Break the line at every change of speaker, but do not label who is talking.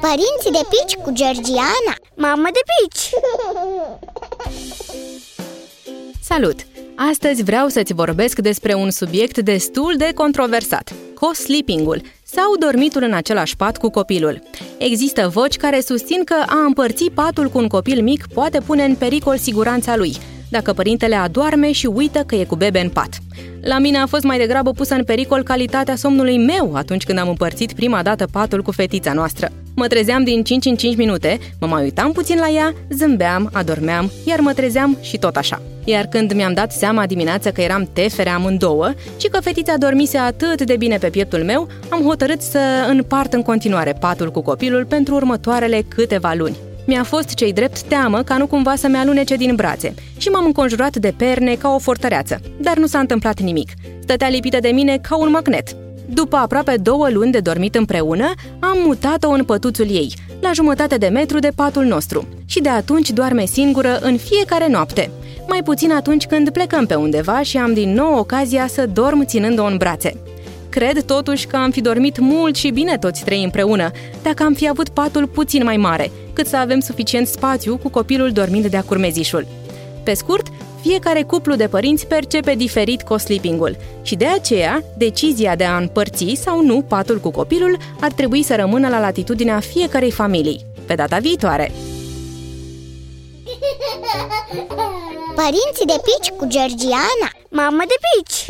Părinții de pici cu Georgiana
Mamă de pici!
Salut! Astăzi vreau să-ți vorbesc despre un subiect destul de controversat, co-sleeping-ul sau dormitul în același pat cu copilul. Există voci care susțin că a împărți patul cu un copil mic poate pune în pericol siguranța lui, dacă părintele adorme și uită că e cu bebe în pat. La mine a fost mai degrabă pusă în pericol calitatea somnului meu atunci când am împărțit prima dată patul cu fetița noastră. Mă trezeam din 5 în 5 minute, mă mai uitam puțin la ea, zâmbeam, adormeam, iar mă trezeam și tot așa. Iar când mi-am dat seama dimineața că eram tefere amândouă și că fetița dormise atât de bine pe pieptul meu, am hotărât să împart în continuare patul cu copilul pentru următoarele câteva luni. Mi-a fost cei drept teamă ca nu cumva să-mi alunece din brațe și m-am înconjurat de perne ca o fortăreață, dar nu s-a întâmplat nimic. Stătea lipită de mine ca un magnet. După aproape două luni de dormit împreună, am mutat-o în pătuțul ei, la jumătate de metru de patul nostru, și de atunci doarme singură în fiecare noapte. Mai puțin atunci când plecăm pe undeva și am din nou ocazia să dorm ținând-o în brațe. Cred totuși că am fi dormit mult și bine toți trei împreună, dacă am fi avut patul puțin mai mare, cât să avem suficient spațiu cu copilul dormind de-a curmezișul. Pe scurt, fiecare cuplu de părinți percepe diferit co-sleeping-ul și de aceea decizia de a împărți sau nu patul cu copilul ar trebui să rămână la latitudinea fiecarei familii. Pe data viitoare!
Părinții de pici cu Georgiana
Mamă de pici!